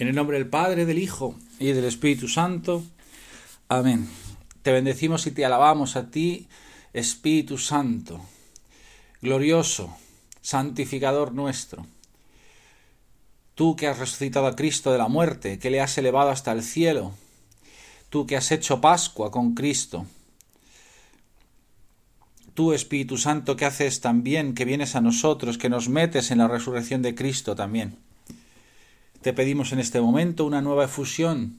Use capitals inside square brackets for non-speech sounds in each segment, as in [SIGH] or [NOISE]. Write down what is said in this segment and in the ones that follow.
En el nombre del Padre, del Hijo y del Espíritu Santo. Amén. Te bendecimos y te alabamos a ti, Espíritu Santo, glorioso, santificador nuestro. Tú que has resucitado a Cristo de la muerte, que le has elevado hasta el cielo, tú que has hecho Pascua con Cristo, tú Espíritu Santo que haces también, que vienes a nosotros, que nos metes en la resurrección de Cristo también. Te pedimos en este momento una nueva efusión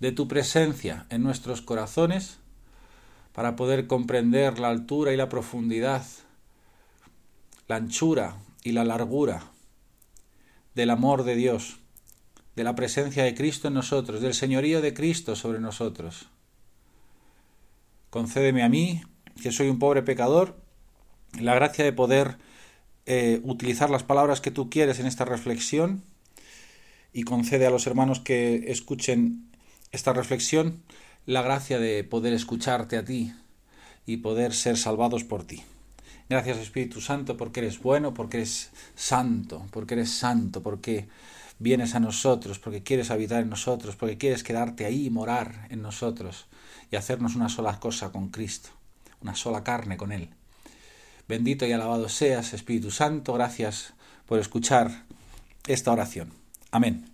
de tu presencia en nuestros corazones para poder comprender la altura y la profundidad, la anchura y la largura del amor de Dios, de la presencia de Cristo en nosotros, del señorío de Cristo sobre nosotros. Concédeme a mí, que soy un pobre pecador, la gracia de poder eh, utilizar las palabras que tú quieres en esta reflexión y concede a los hermanos que escuchen esta reflexión la gracia de poder escucharte a ti y poder ser salvados por ti. Gracias Espíritu Santo porque eres bueno, porque eres santo, porque eres santo, porque vienes a nosotros, porque quieres habitar en nosotros, porque quieres quedarte ahí y morar en nosotros y hacernos una sola cosa con Cristo, una sola carne con Él. Bendito y alabado seas, Espíritu Santo, gracias por escuchar esta oración. Amén.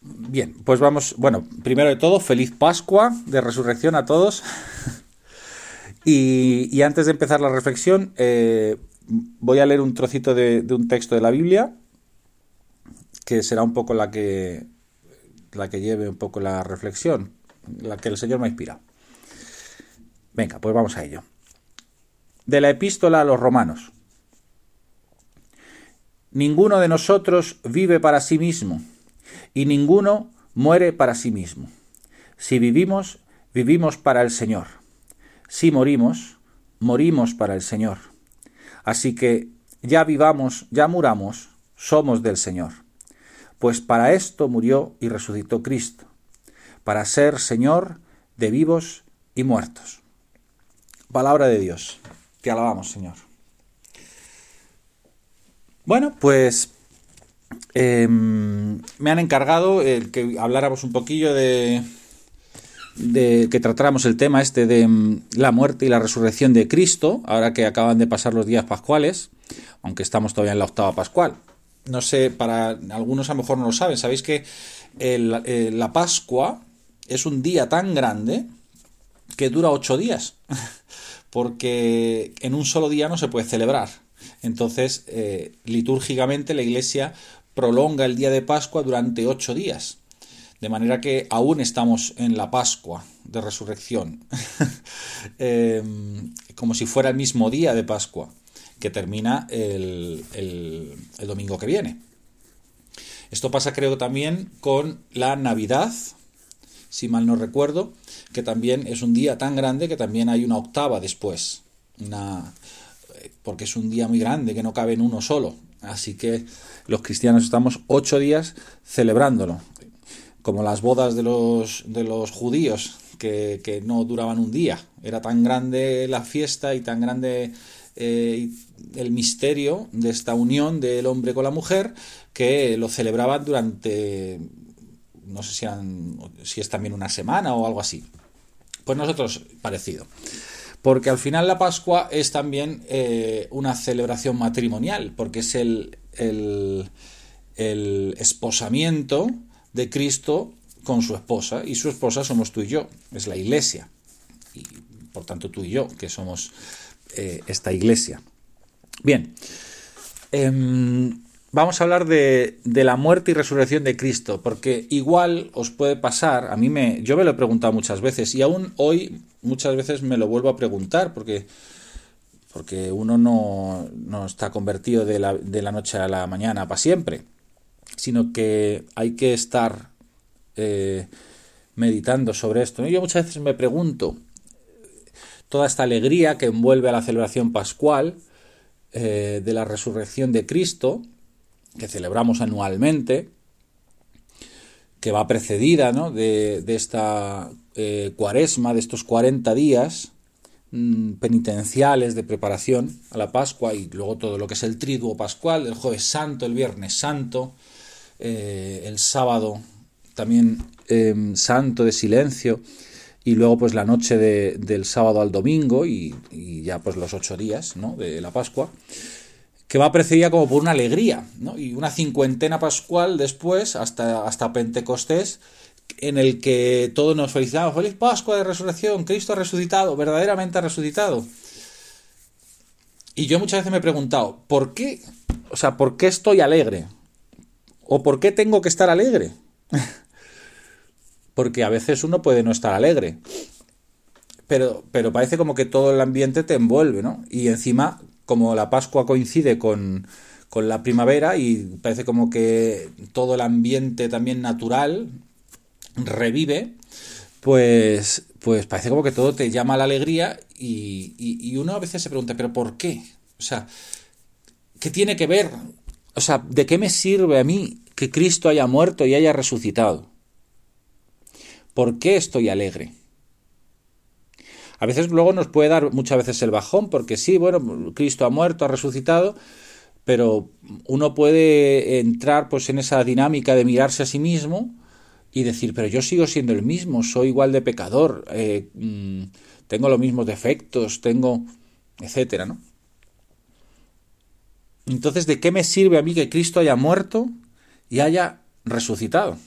Bien, pues vamos, bueno, primero de todo, feliz Pascua de resurrección a todos. [LAUGHS] y, antes de empezar la reflexión, eh, voy a leer un trocito de, de, un texto de la Biblia, que será un poco la que, la que lleve un poco la reflexión, la que el Señor me ha inspirado. Venga, pues vamos a ello. De la epístola a los romanos. Ninguno de nosotros vive para sí mismo, y ninguno muere para sí mismo. Si vivimos, vivimos para el Señor. Si morimos, morimos para el Señor. Así que ya vivamos, ya muramos, somos del Señor. Pues para esto murió y resucitó Cristo, para ser Señor de vivos y muertos. Palabra de Dios. Te alabamos, Señor. Bueno, pues em, me han encargado el que habláramos un poquillo de, de que tratáramos el tema este de em, la muerte y la resurrección de Cristo, ahora que acaban de pasar los días pascuales, aunque estamos todavía en la octava pascual. No sé, para algunos a lo mejor no lo saben, sabéis que la Pascua es un día tan grande que dura ocho días, [LAUGHS] porque en un solo día no se puede celebrar. Entonces, eh, litúrgicamente la Iglesia prolonga el día de Pascua durante ocho días. De manera que aún estamos en la Pascua de Resurrección, [LAUGHS] em, como si fuera el mismo día de Pascua, que termina el, el, el domingo que viene. Esto pasa creo también con la Navidad, si mal no recuerdo, que también es un día tan grande que también hay una octava después. Una, porque es un día muy grande que no cabe en uno solo. Así que los cristianos estamos ocho días celebrándolo, como las bodas de los, de los judíos, que, que no duraban un día. Era tan grande la fiesta y tan grande eh, el misterio de esta unión del hombre con la mujer que lo celebraban durante, no sé si, eran, si es también una semana o algo así. Pues nosotros parecido porque al final la Pascua es también eh, una celebración matrimonial, porque es el, el, el, esposamiento de Cristo con su esposa, y su esposa somos tú y yo, es la iglesia, y por tanto tú y yo, que somos eh, esta iglesia. Bien, eh, vamos a hablar de, la muerte y resurrección de Cristo, porque igual os puede pasar, a mí me, yo me lo he preguntado muchas veces y aún hoy muchas veces me lo vuelvo a preguntar, porque, porque uno no, no está convertido de la, de la, noche a la mañana para siempre, sino que hay que estar eh, meditando sobre esto. Yo muchas veces me pregunto, toda esta alegría que envuelve a la celebración pascual, eh, de la resurrección de Cristo, que celebramos anualmente, que va precedida ¿no? de, de, esta eh, cuaresma, de estos 40 días mmm, penitenciales de preparación a la Pascua y luego todo lo que es el triduo pascual, el jueves santo, el viernes santo, eh, el sábado también em, santo de silencio y luego pues la noche del sábado al domingo y, ya pues los ocho días ¿no? de la Pascua, que va precedida como por una alegría, ¿no? y una cincuentena pascual después hasta, hasta Pentecostés, en el que todos nos felicitamos, feliz Pascua de resurrección, Cristo ha resucitado, verdaderamente ha resucitado. Y yo muchas veces me he preguntado, ¿por qué? O sea, ¿por qué estoy alegre? ¿O por qué tengo que estar alegre? [LAUGHS] Porque a veces uno puede no estar alegre. Pero, pero parece como que todo el ambiente te envuelve, ¿no? Y encima, como la Pascua coincide con, con la primavera y parece como que todo el ambiente también natural revive, pues, pues parece como que todo te llama a la alegría y, y, uno a veces se pregunta, ¿pero por qué? O sea, ¿qué tiene que ver? O sea, ¿de qué me sirve a mí que Cristo haya muerto y haya resucitado? ¿Por qué estoy alegre? A veces luego nos puede dar muchas veces el bajón, porque sí, bueno, Cristo ha muerto, ha resucitado, pero uno puede entrar pues en esa dinámica de mirarse a sí mismo y decir, pero yo sigo siendo el mismo, soy igual de pecador, eh, mm, tengo los mismos defectos, tengo, etcétera, ¿no? Entonces, ¿de qué me sirve a mí que Cristo haya muerto y haya resucitado?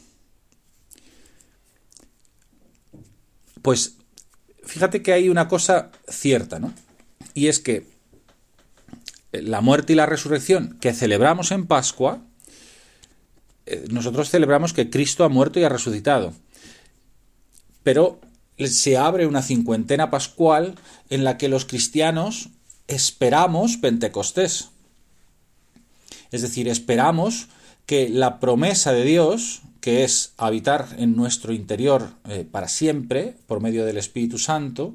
Pues fíjate que hay una cosa cierta, ¿no? Y es que la muerte y la resurrección que celebramos en Pascua eh, nosotros celebramos que Cristo ha muerto y ha resucitado. Pero se abre una cincuentena pascual en la que los cristianos esperamos Pentecostés. Es decir, esperamos que la promesa de Dios, que es habitar en nuestro interior eh, para siempre, por medio del Espíritu Santo,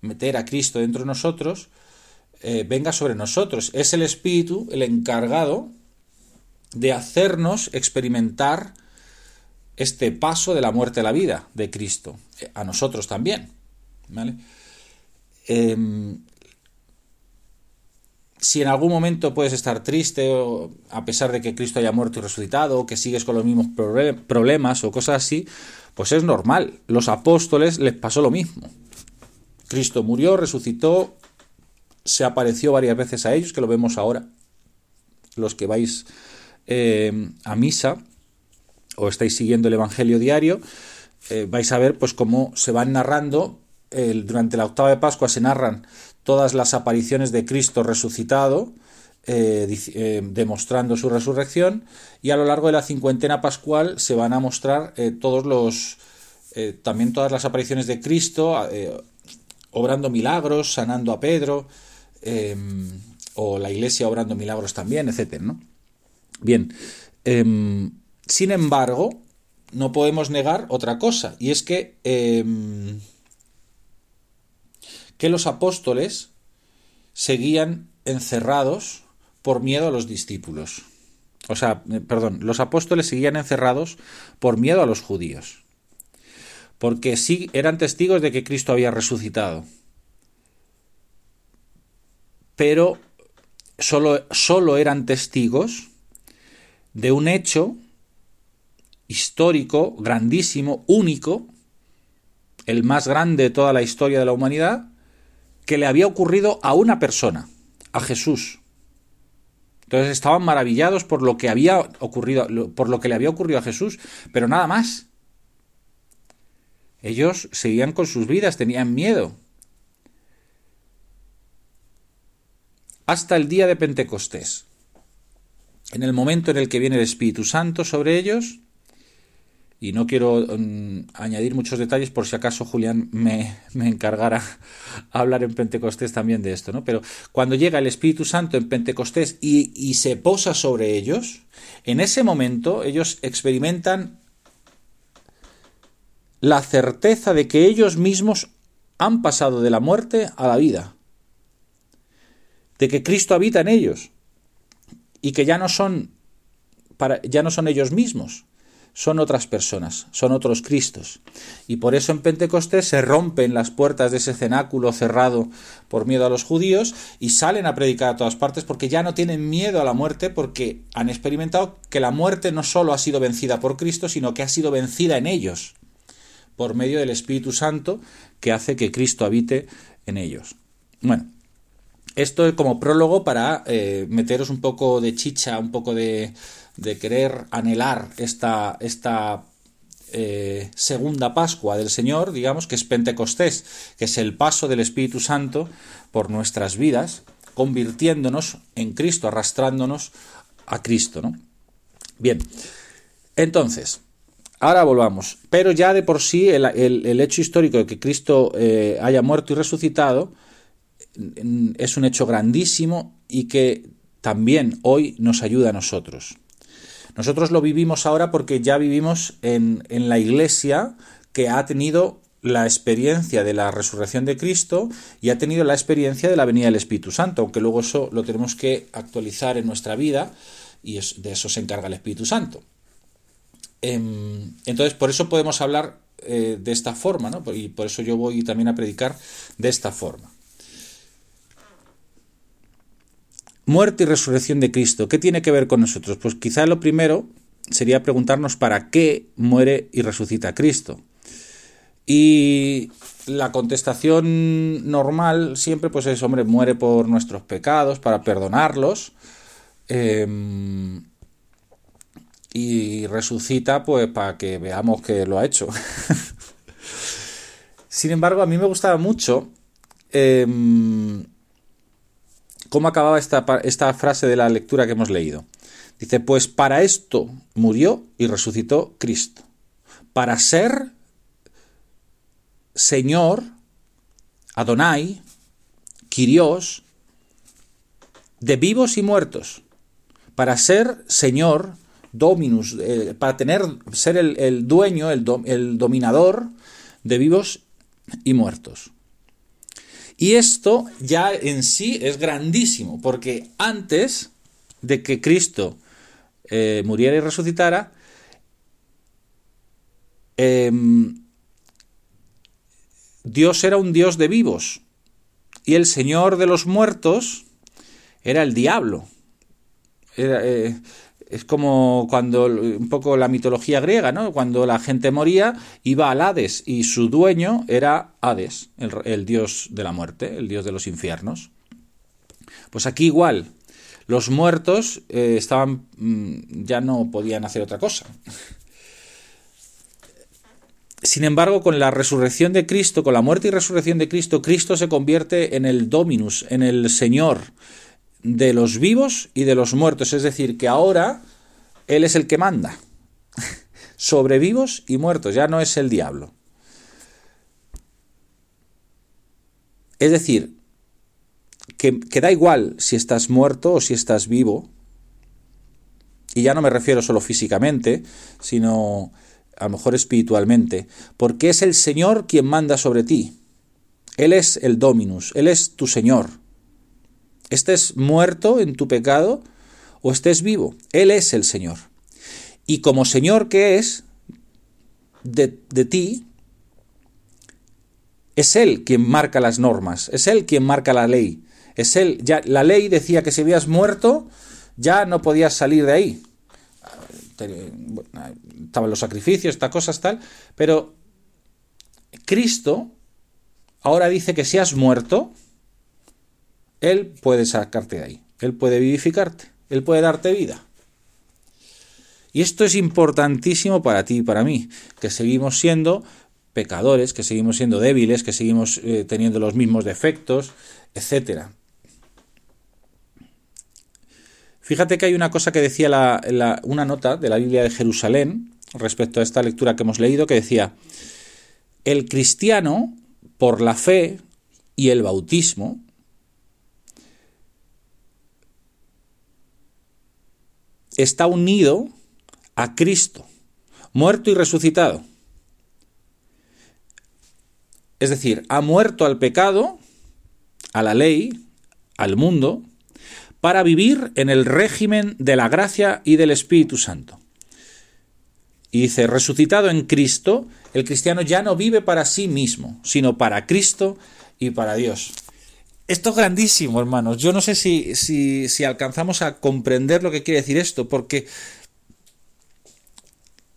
meter a Cristo dentro de nosotros, eh, venga sobre nosotros. Es el Espíritu el encargado de hacernos experimentar este paso de la muerte a la vida de Cristo, eh, a nosotros también. ¿vale? Em, si en algún momento puedes estar triste o, a pesar de que Cristo haya muerto y resucitado, que sigues con los mismos problemas o cosas así, pues es normal. Los apóstoles les pasó lo mismo. Cristo murió, resucitó, se apareció varias veces a ellos, que lo vemos ahora. Los que vais eh, a misa o estáis siguiendo el Evangelio diario, eh, vais a ver pues cómo se van narrando, durante la octava de Pascua se narran todas las apariciones de Cristo resucitado, eh, demostrando su resurrección, y a lo largo de la cincuentena pascual se van a mostrar todos los también todas las apariciones de Cristo, obrando milagros, sanando a Pedro, o la iglesia obrando milagros también, etcétera, ¿no? Bien, em, sin embargo, no podemos negar otra cosa, y es que, em, que los apóstoles seguían encerrados por miedo a los discípulos. O sea, eh, perdón, los apóstoles seguían encerrados por miedo a los judíos. Porque sí eran testigos de que Cristo había resucitado. Pero solo, solo eran testigos de un hecho histórico, grandísimo, único, el más grande de toda la historia de la humanidad, que le había ocurrido a una persona, a Jesús. Entonces estaban maravillados por lo que había ocurrido, por lo que le había ocurrido a Jesús, pero nada más. Ellos seguían con sus vidas, tenían miedo. Hasta el día de Pentecostés en el momento en el que viene el Espíritu Santo sobre ellos, y no quiero mm, añadir muchos detalles por si acaso Julián me, me, encargara [LAUGHS] hablar en Pentecostés también de esto, ¿no? Pero cuando llega el Espíritu Santo en Pentecostés y, y se posa sobre ellos, en ese momento ellos experimentan la certeza de que ellos mismos han pasado de la muerte a la vida, de que Cristo habita en ellos y que ya no son para, ya no son ellos mismos, son otras personas, son otros Cristos. Y por eso en Pentecostés se rompen las puertas de ese cenáculo cerrado por miedo a los judíos y salen a predicar a todas partes porque ya no tienen miedo a la muerte porque han experimentado que la muerte no solo ha sido vencida por Cristo, sino que ha sido vencida en ellos por medio del Espíritu Santo que hace que Cristo habite en ellos. Bueno, esto es como prólogo para eh, meteros un poco de chicha, un poco de, de querer anhelar esta, esta eh, segunda Pascua del Señor, digamos, que es Pentecostés, que es el paso del Espíritu Santo por nuestras vidas, convirtiéndonos en Cristo, arrastrándonos a Cristo, ¿no? Bien, entonces, ahora volvamos, pero ya de por sí el, hecho histórico de que Cristo eh, haya muerto y resucitado es un hecho grandísimo y que también hoy nos ayuda a nosotros. Nosotros lo vivimos ahora porque ya vivimos en, la iglesia que ha tenido la experiencia de la resurrección de Cristo y ha tenido la experiencia de la venida del Espíritu Santo, aunque luego eso lo tenemos que actualizar en nuestra vida y de eso se encarga el Espíritu Santo. Em, entonces, por eso podemos hablar eh, de esta forma, ¿no? y por eso yo voy también a predicar de esta forma. Muerte y resurrección de Cristo. ¿Qué tiene que ver con nosotros? Pues quizá lo primero sería preguntarnos para qué muere y resucita Cristo. Y la contestación normal siempre pues es, hombre, muere por nuestros pecados, para perdonarlos. Em, y resucita pues para que veamos que lo ha hecho. [LAUGHS] Sin embargo, a mí me gustaba mucho em, ¿Cómo acababa esta, esta frase de la lectura que hemos leído? Dice, pues para esto murió y resucitó Cristo, para ser Señor, Adonai, Quirios, de vivos y muertos, para ser Señor, Dominus, eh, para tener, ser el, dueño, el, el dominador de vivos y muertos. Y esto ya en sí es grandísimo, porque antes de que Cristo eh, muriera y resucitara, em, Dios era un Dios de vivos y el Señor de los muertos era el diablo. Era, eh, es como cuando un poco la mitología griega, ¿no? Cuando la gente moría, iba al Hades y su dueño era Hades, el, dios de la muerte, el dios de los infiernos. Pues aquí igual, los muertos eh, estaban mm, ya no podían hacer otra cosa. Sin embargo, con la resurrección de Cristo, con la muerte y resurrección de Cristo, Cristo se convierte en el Dominus, en el Señor, de los vivos y de los muertos. Es decir, que ahora Él es el que manda [LAUGHS] sobre vivos y muertos, ya no es el diablo. Es decir, que, da igual si estás muerto o si estás vivo, y ya no me refiero solo físicamente, sino a lo mejor espiritualmente, porque es el Señor quien manda sobre ti. Él es el Dominus, Él es tu Señor estés muerto en tu pecado o estés vivo. Él es el Señor. Y como Señor que es de, ti, es Él quien marca las normas, es Él quien marca la ley. Es Él, ya, la ley decía que si habías muerto, ya no podías salir de ahí. Estaban los sacrificios, estas cosas tal, pero Cristo ahora dice que si has muerto, él puede sacarte de ahí, Él puede vivificarte, Él puede darte vida. Y esto es importantísimo para ti y para mí, que seguimos siendo pecadores, que seguimos siendo débiles, que seguimos eh, teniendo los mismos defectos, etc. Fíjate que hay una cosa que decía una nota de la Biblia de Jerusalén respecto a esta lectura que hemos leído, que decía, el cristiano, por la fe y el bautismo, está unido a Cristo, muerto y resucitado. Es decir, ha muerto al pecado, a la ley, al mundo, para vivir en el régimen de la gracia y del Espíritu Santo. Y dice, resucitado en Cristo, el cristiano ya no vive para sí mismo, sino para Cristo y para Dios. Esto es grandísimo, hermanos. Yo no sé si, si, si alcanzamos a comprender lo que quiere decir esto, porque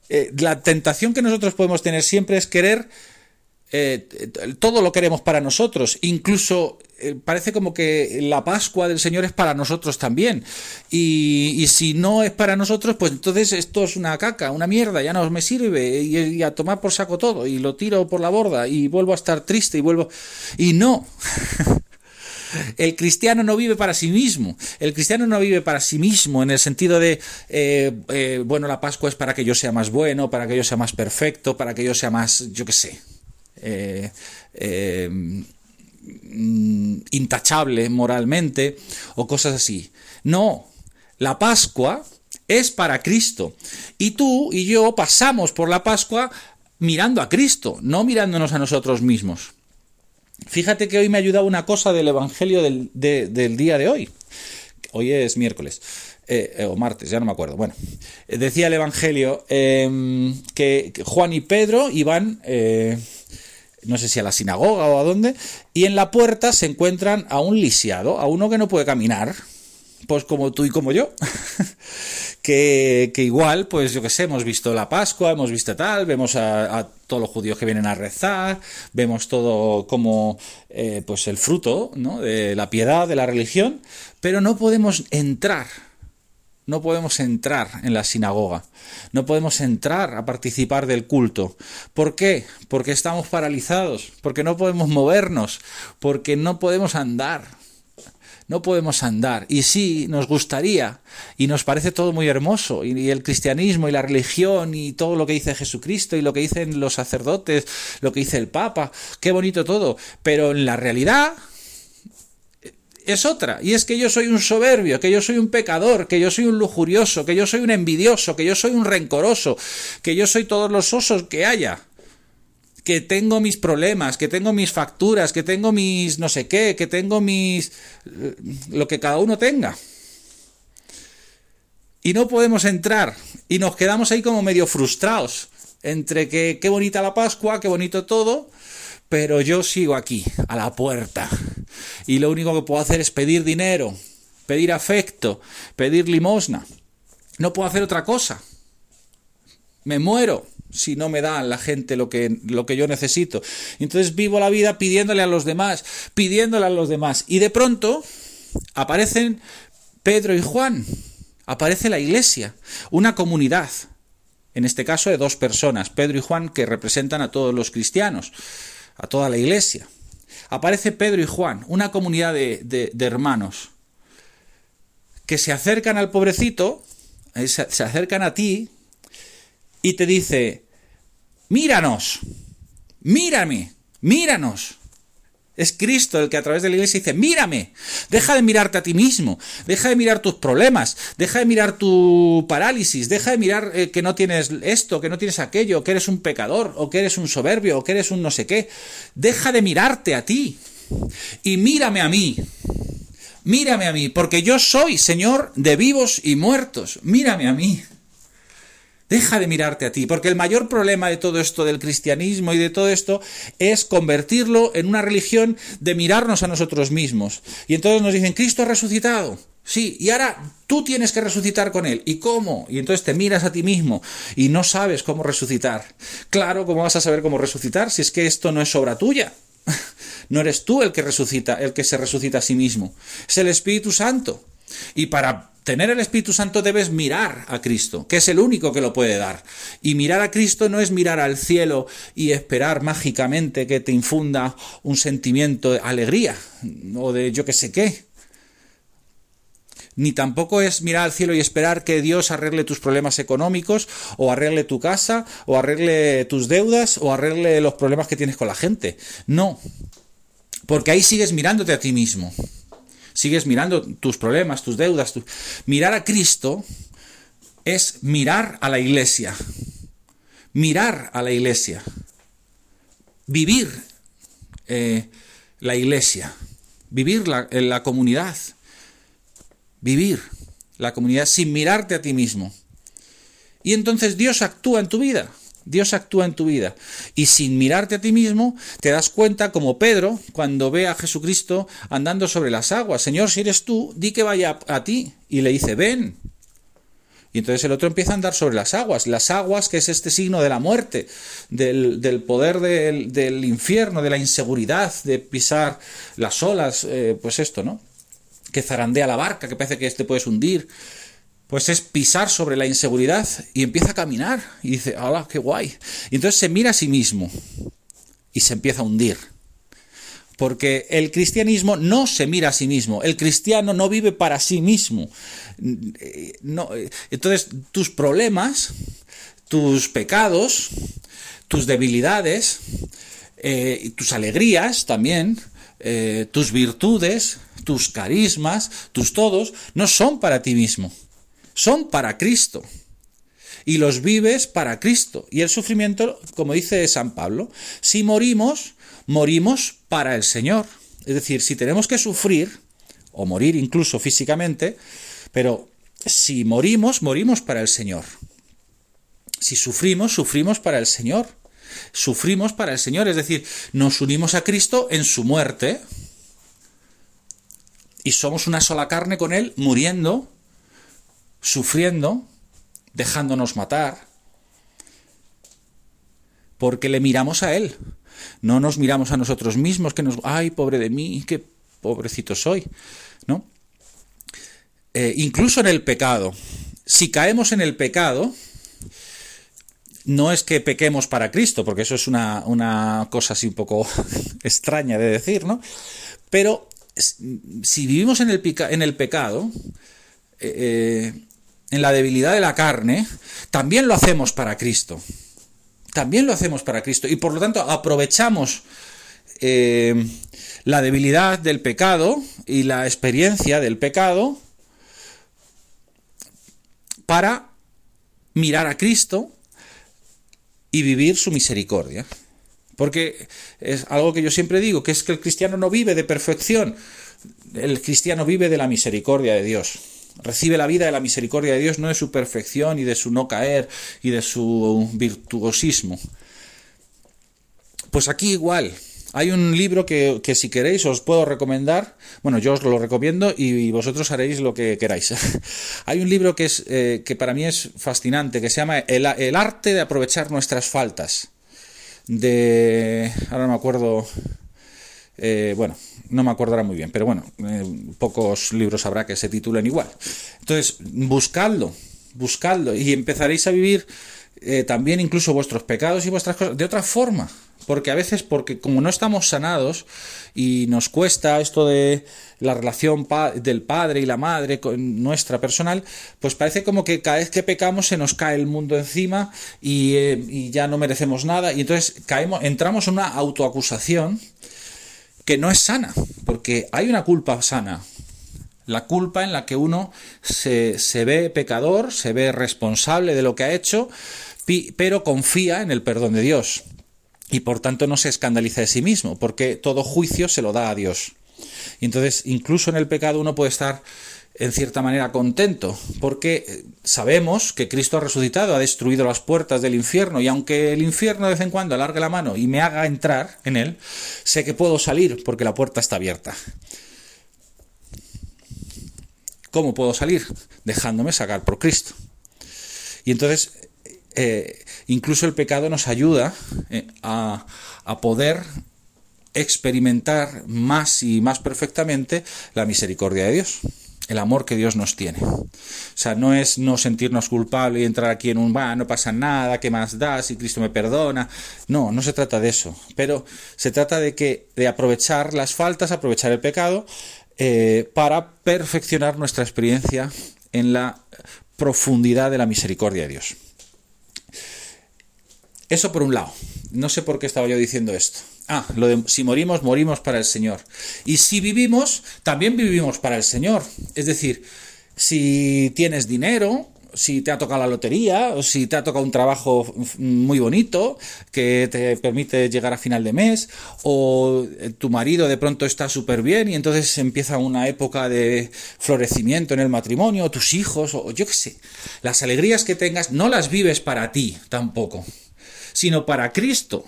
eh, la tentación que nosotros podemos tener siempre es querer eh, todo lo queremos para nosotros, incluso eh, parece como que la Pascua del Señor es para nosotros también. Y, si no es para nosotros, pues entonces esto es una caca, una mierda, ya no me sirve y, y, a tomar por saco todo y lo tiro por la borda y vuelvo a estar triste y vuelvo... Y no. [LAUGHS] El cristiano no vive para sí mismo. El cristiano no vive para sí mismo en el sentido de, eh, eh, bueno, la Pascua es para que yo sea más bueno, para que yo sea más perfecto, para que yo sea más, yo qué sé, eh, mm, intachable moralmente o cosas así. No, la Pascua es para Cristo. Y tú y yo pasamos por la Pascua mirando a Cristo, no mirándonos a nosotros mismos. Fíjate que hoy me ha ayudado una cosa del Evangelio del, día de hoy. Hoy es miércoles. Eh, eh, o martes, ya no me acuerdo. Bueno, eh, decía el Evangelio em, que Juan y Pedro iban, no sé si a la sinagoga o a dónde, y en la puerta se encuentran a un lisiado, a uno que no puede caminar, pues como tú y como yo. [LAUGHS] que, igual, pues yo que sé, hemos visto la Pascua, hemos visto tal, vemos a, todos los judíos que vienen a rezar, vemos todo como eh, pues el fruto ¿no? de la piedad, de la religión, pero no podemos entrar. No podemos entrar en la sinagoga, no podemos entrar a participar del culto. ¿Por qué? Porque estamos paralizados, porque no podemos movernos, porque no podemos andar, no podemos andar. Y sí, nos gustaría, y nos parece todo muy hermoso, y, el cristianismo y la religión y todo lo que dice Jesucristo y lo que dicen los sacerdotes, lo que dice el Papa, qué bonito todo, pero en la realidad es otra, y es que yo soy un soberbio, que yo soy un pecador, que yo soy un lujurioso, que yo soy un envidioso, que yo soy un rencoroso, que yo soy todos los osos que haya que tengo mis problemas, que tengo mis facturas, que tengo mis no sé qué, que tengo mis... Eh, lo que cada uno tenga. Y no podemos entrar y nos quedamos ahí como medio frustrados entre que qué bonita la Pascua, qué bonito todo, pero yo sigo aquí, a la puerta. Y lo único que puedo hacer es pedir dinero, pedir afecto, pedir limosna. No puedo hacer otra cosa. Me muero si no me dan la gente lo que, lo que yo necesito. Entonces vivo la vida pidiéndole a los demás, pidiéndole a los demás. Y de pronto aparecen Pedro y Juan, aparece la iglesia, una comunidad, en este caso de dos personas, Pedro y Juan, que representan a todos los cristianos, a toda la iglesia. Aparece Pedro y Juan, una comunidad de, de, hermanos, que se acercan al pobrecito, eh, se acercan a ti, y te dice, míranos, mírame, míranos. Es Cristo el que a través de la iglesia dice, mírame, deja de mirarte a ti mismo, deja de mirar tus problemas, deja de mirar tu parálisis, deja de mirar eh, que no tienes esto, que no tienes aquello, que eres un pecador, o que eres un soberbio, o que eres un no sé qué. Deja de mirarte a ti y mírame a mí. Mírame a mí, porque yo soy Señor de vivos y muertos. Mírame a mí. Deja de mirarte a ti, porque el mayor problema de todo esto del cristianismo y de todo esto es convertirlo en una religión de mirarnos a nosotros mismos. Y entonces nos dicen, Cristo ha resucitado. Sí, y ahora tú tienes que resucitar con Él. ¿Y cómo? Y entonces te miras a ti mismo y no sabes cómo resucitar. Claro, ¿cómo vas a saber cómo resucitar si es que esto no es obra tuya? [LAUGHS] No eres tú el que resucita, el que se resucita a sí mismo. Es el Espíritu Santo. Y para tener el Espíritu Santo debes mirar a Cristo, que es el único que lo puede dar. Y mirar a Cristo no es mirar al cielo y esperar mágicamente que te infunda un sentimiento de alegría o de yo que sé qué. Ni tampoco es mirar al cielo y esperar que Dios arregle tus problemas económicos, o arregle tu casa, o arregle tus deudas, o arregle los problemas que tienes con la gente. No. Porque ahí sigues mirándote a ti mismo sigues mirando tus problemas, tus deudas. Mirar a Cristo es mirar a la iglesia. Mirar a la iglesia. Vivir eh, la iglesia. Vivir la, en la comunidad. Vivir la comunidad sin mirarte a ti mismo. Y entonces Dios actúa en tu vida. Dios actúa en tu vida. Y sin mirarte a ti mismo, te das cuenta, como Pedro, cuando ve a Jesucristo andando sobre las aguas. Señor, si eres tú, di que vaya a ti. Y le dice, ven. Y entonces el otro empieza a andar sobre las aguas. Las aguas, que es este signo de la muerte, del, poder del, infierno, de la inseguridad, de pisar las olas, eh, pues esto, ¿no? Que zarandea la barca, que parece que este puedes hundir pues es pisar sobre la inseguridad y empieza a caminar y dice, hola, qué guay. Y entonces se mira a sí mismo y se empieza a hundir. Porque el cristianismo no se mira a sí mismo, el cristiano no vive para sí mismo. Entonces tus problemas, tus pecados, tus debilidades, eh, tus alegrías también, eh, tus virtudes, tus carismas, tus todos, no son para ti mismo son para Cristo. Y los vives para Cristo. Y el sufrimiento, como dice San Pablo, si morimos, morimos para el Señor. Es decir, si tenemos que sufrir, o morir incluso físicamente, pero si morimos, morimos para el Señor. Si sufrimos, sufrimos para el Señor. Sufrimos para el Señor, es decir, nos unimos a Cristo en su muerte y somos una sola carne con Él, muriendo sufriendo, dejándonos matar, porque le miramos a Él. No nos miramos a nosotros mismos, que nos, ay, pobre de mí, qué pobrecito soy, ¿no? Eh, incluso en el pecado. Si caemos en el pecado, no es que pequemos para Cristo, porque eso es una, una cosa así un poco [LAUGHS] extraña de decir, ¿no? Pero si vivimos en el, en el pecado, eh, eh en la debilidad de la carne, también lo hacemos para Cristo. También lo hacemos para Cristo. Y por lo tanto aprovechamos eh, la debilidad del pecado y la experiencia del pecado para mirar a Cristo y vivir su misericordia. Porque es algo que yo siempre digo, que es que el cristiano no vive de perfección, el cristiano vive de la misericordia de Dios recibe la vida de la misericordia de Dios, no de su perfección y de su no caer y de su virtuosismo. Pues aquí igual. Hay un libro que, si queréis os puedo recomendar. Bueno, yo os lo recomiendo y, vosotros haréis lo que queráis. [LAUGHS] Hay un libro que, es, eh, que para mí es fascinante, que se llama el, el arte de aprovechar nuestras faltas. De... Ahora no me acuerdo eh, bueno, no me acordará muy bien, pero bueno, eh, pocos libros habrá que se titulen igual. Entonces, buscadlo, buscadlo y empezaréis a vivir eh, también incluso vuestros pecados y vuestras cosas de otra forma. Porque a veces, porque como no estamos sanados y nos cuesta esto de la relación del padre y la madre con nuestra personal, pues parece como que cada vez que pecamos se nos cae el mundo encima y, y ya no merecemos nada. Y entonces caemos, entramos en una autoacusación que no es sana, porque hay una culpa sana. La culpa en la que uno se, se ve pecador, se ve responsable de lo que ha hecho, pero confía en el perdón de Dios. Y por tanto no se escandaliza de sí mismo, porque todo juicio se lo da a Dios. Y entonces, incluso en el pecado uno puede estar en cierta manera contento, porque eh, sabemos que Cristo ha resucitado, ha destruido las puertas del infierno, y aunque el infierno de vez en cuando alargue la mano y me haga entrar en él, sé que puedo salir porque la puerta está abierta. ¿Cómo puedo salir? Dejándome sacar por Cristo. Y entonces, eh, incluso el pecado nos ayuda eh, a, a poder experimentar más y más perfectamente la misericordia de Dios el amor que Dios nos tiene. O sea, no es no sentirnos culpables y entrar aquí en un, va, no pasa nada, ¿qué más da si Cristo me perdona? No, no se trata de eso. Pero se trata de que de aprovechar las faltas, aprovechar el pecado eh, para perfeccionar nuestra experiencia en la profundidad de la misericordia de Dios. Eso por un lado. No sé por qué estaba yo diciendo esto. Ah, lo de si morimos, morimos para el Señor. Y si vivimos, también vivimos para el Señor. Es decir, si tienes dinero si te ha tocado la lotería, o si te ha tocado un trabajo muy bonito que te permite llegar a final de mes, o tu marido de pronto está súper bien y entonces empieza una época de florecimiento en el matrimonio, o tus hijos, o yo qué sé. Las alegrías que tengas no las vives para ti tampoco, sino para Cristo.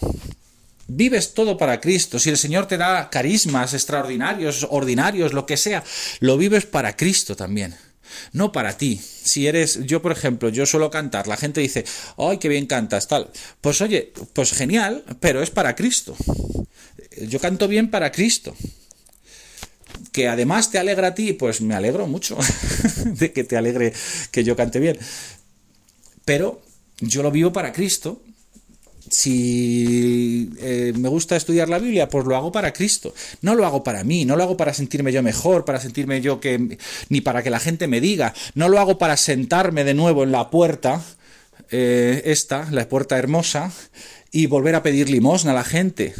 Vives todo para Cristo. Si el Señor te da carismas extraordinarios, ordinarios, lo que sea, lo vives para Cristo también no para ti. Si eres, yo por ejemplo, yo suelo cantar, la gente dice, ay, qué bien cantas, tal. Pues oye, pues genial, pero es para Cristo. Yo canto bien para Cristo. Que además te alegra a ti, pues me alegro mucho [LAUGHS] de que te alegre que yo cante bien. Pero yo lo vivo para Cristo si eh, me gusta estudiar la Biblia, pues lo hago para Cristo. No lo hago para mí, no lo hago para sentirme yo mejor, para sentirme yo que. ni para que la gente me diga. No lo hago para sentarme de nuevo en la puerta, eh, esta, la puerta hermosa, y volver a pedir limosna a la gente.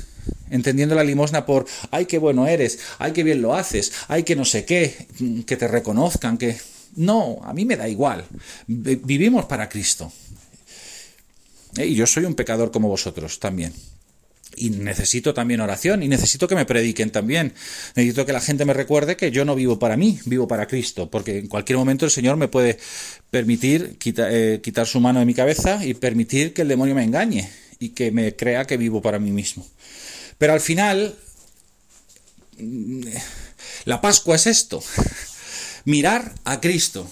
Entendiendo la limosna por, ay, qué bueno eres, ay, qué bien lo haces, ay, que no sé qué, que te reconozcan, que. No, a mí me da igual. Vivimos para Cristo. Eh, y yo soy un pecador como vosotros también. Y necesito también oración y necesito que me prediquen también. Necesito que la gente me recuerde que yo no vivo para mí, vivo para Cristo, porque en cualquier momento el Señor me puede permitir eh, quitar su mano de mi cabeza y permitir que el demonio me engañe y que me crea que vivo para mí mismo. Pero al final, mm, la Pascua es esto, mirar a Cristo.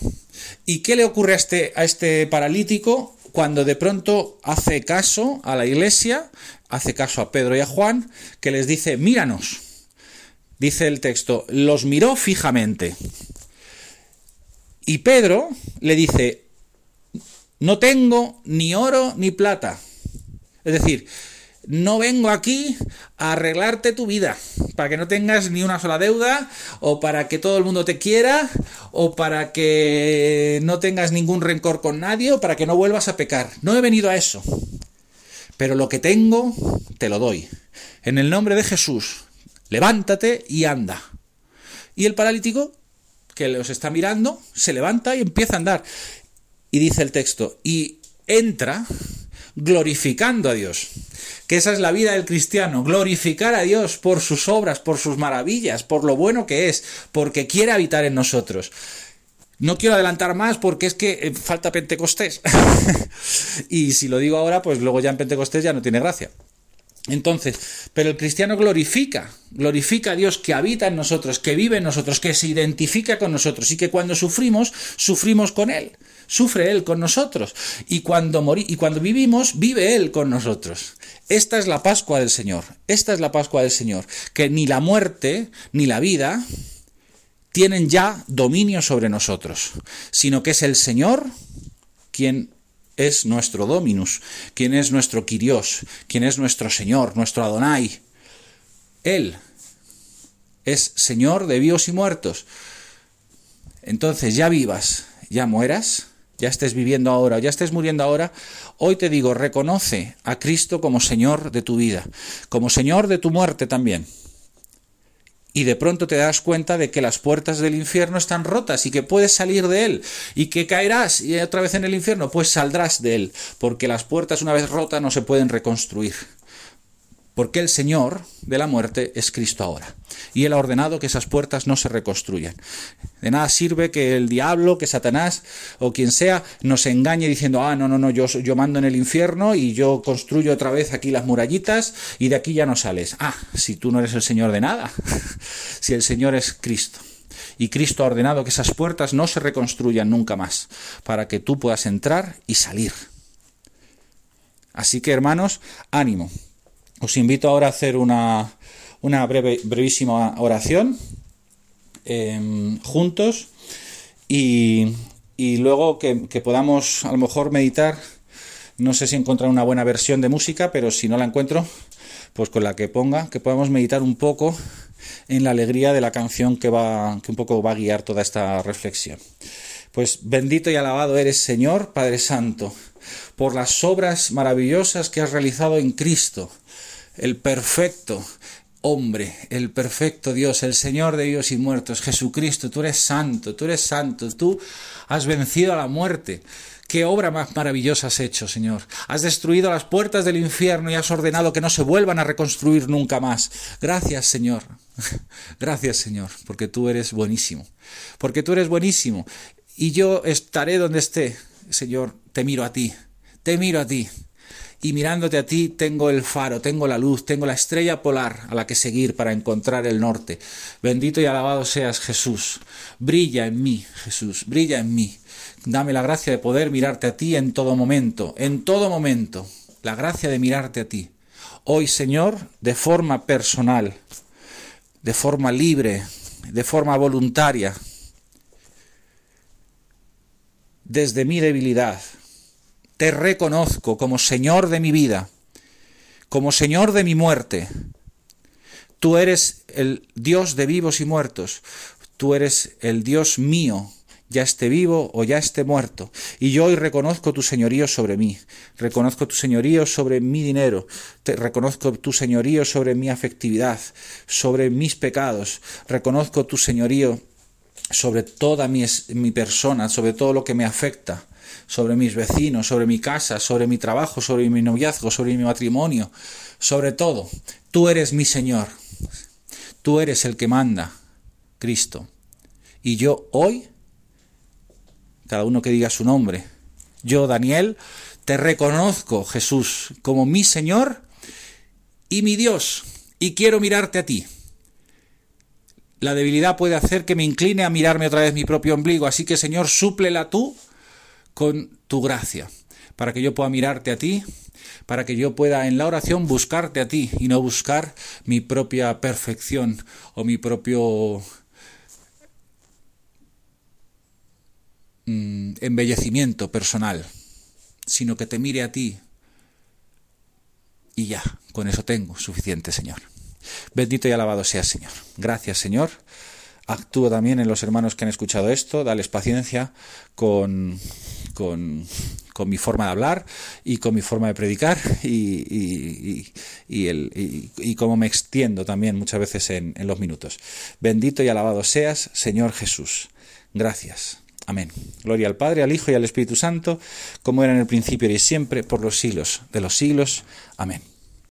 ¿Y qué le ocurre a este, a este paralítico? Cuando de pronto hace caso a la iglesia, hace caso a Pedro y a Juan, que les dice, míranos. Dice el texto, los miró fijamente. Y Pedro le dice, no tengo ni oro ni plata. Es decir, no vengo aquí a arreglarte tu vida, para que no tengas ni una sola deuda, o para que todo el mundo te quiera, o para que no tengas ningún rencor con nadie, o para que no vuelvas a pecar. No he venido a eso. Pero lo que tengo, te lo doy. En el nombre de Jesús, levántate y anda. Y el paralítico, que los está mirando, se levanta y empieza a andar. Y dice el texto, y entra glorificando a Dios. Que esa es la vida del cristiano, glorificar a Dios por sus obras, por sus maravillas, por lo bueno que es, porque quiere habitar en nosotros. No quiero adelantar más porque es que eh, falta Pentecostés. [LAUGHS] y si lo digo ahora, pues luego ya en Pentecostés ya no tiene gracia. Entonces, pero el cristiano glorifica, glorifica a Dios que habita en nosotros, que vive en nosotros, que se identifica con nosotros y que cuando sufrimos, sufrimos con Él sufre Él con nosotros. Y cuando, morí, y cuando vivimos, vive Él con nosotros. Esta es la Pascua del Señor. Esta es la Pascua del Señor. Que ni la muerte ni la vida tienen ya dominio sobre nosotros, sino que es el Señor quien es nuestro Dominus, quien es nuestro Quirios, quien es nuestro Señor, nuestro Adonai. Él es Señor de vivos y muertos. Entonces ya vivas, ya mueras, ya estés viviendo ahora o ya estés muriendo ahora, hoy te digo, reconoce a Cristo como Señor de tu vida, como Señor de tu muerte también. Y de pronto te das cuenta de que las puertas del infierno están rotas y que puedes salir de él y que caerás y otra vez en el infierno, pues saldrás de él, porque las puertas una vez rotas no se pueden reconstruir porque el Señor de la muerte es Cristo ahora. Y Él ha ordenado que esas puertas no se reconstruyan. De nada sirve que el diablo, que Satanás o quien sea nos engañe diciendo, ah, no, no, no, yo, mando en el infierno y yo construyo otra vez aquí las murallitas y de aquí ya no sales. Ah, si tú no eres el Señor de nada, [LAUGHS] si el Señor es Cristo. Y Cristo ha ordenado que esas puertas no se reconstruyan nunca más, para que tú puedas entrar y salir. Así que hermanos, ánimo. Os invito ahora a hacer una, breve, brevísima oración em, juntos y, luego que, podamos a lo mejor meditar. No sé si encontrar una buena versión de música, pero si no la encuentro, pues con la que ponga, que podamos meditar un poco en la alegría de la canción que va, que un poco va a guiar toda esta reflexión. Pues bendito y alabado eres, Señor, Padre Santo, por las obras maravillosas que has realizado en Cristo el perfecto, hombre, el perfecto Dios, el Señor de Dios y muertos, Jesucristo, tú eres santo, tú eres santo, tú has vencido a la muerte. Qué obra más maravillosa has hecho, Señor. Has destruido las puertas del infierno y has ordenado que no se vuelvan a reconstruir nunca más. Gracias, Señor. [LAUGHS] Gracias, Señor, porque tú eres buenísimo. Porque tú eres buenísimo. Y yo estaré donde esté, Señor. Te miro a ti. Te miro a ti y mirándote a ti tengo el faro, tengo la luz, tengo la estrella polar a la que seguir para encontrar el norte. Bendito y alabado seas Jesús. Brilla en mí, Jesús, brilla en mí. Dame la gracia de poder mirarte a ti en todo momento, en todo momento. La gracia de mirarte a ti. Hoy, Señor, de forma personal, de forma libre, de forma voluntaria, desde mi debilidad, te reconozco como Señor de mi vida, como Señor de mi muerte. Tú eres el Dios de vivos y muertos. Tú eres el Dios mío, ya esté vivo o ya esté muerto. Y yo hoy reconozco tu señorío sobre mí, reconozco tu señorío sobre mi dinero, te reconozco tu señorío sobre mi afectividad, sobre mis pecados, reconozco tu señorío sobre toda mi, mi persona, sobre todo lo que me afecta sobre mis vecinos, sobre mi casa, sobre mi trabajo, sobre mi noviazgo, sobre mi matrimonio, sobre todo. Tú eres mi Señor. Tú eres el que manda, Cristo. Y yo hoy, cada uno que diga su nombre, yo, Daniel, te reconozco, Jesús, como mi Señor y mi Dios, y quiero mirarte a ti. La debilidad puede hacer que me incline a mirarme otra vez mi propio ombligo, así que Señor, súplela tú con tu gracia, para que yo pueda mirarte a ti, para que yo pueda en la oración buscarte a ti y no buscar mi propia perfección o mi propio mm, embellecimiento personal, sino que te mire a ti y ya, con eso tengo suficiente, Señor. Bendito y alabado sea, Señor. Gracias, Señor actúo también en los hermanos que han escuchado esto, dales paciencia con, con, mi forma de hablar y con mi forma de predicar y, y, el, y, cómo me extiendo también muchas veces en, en los minutos. Bendito y alabado seas, Señor Jesús. Gracias. Amén. Gloria al Padre, al Hijo y al Espíritu Santo, como era en el principio y siempre, por los siglos de los siglos. Amén.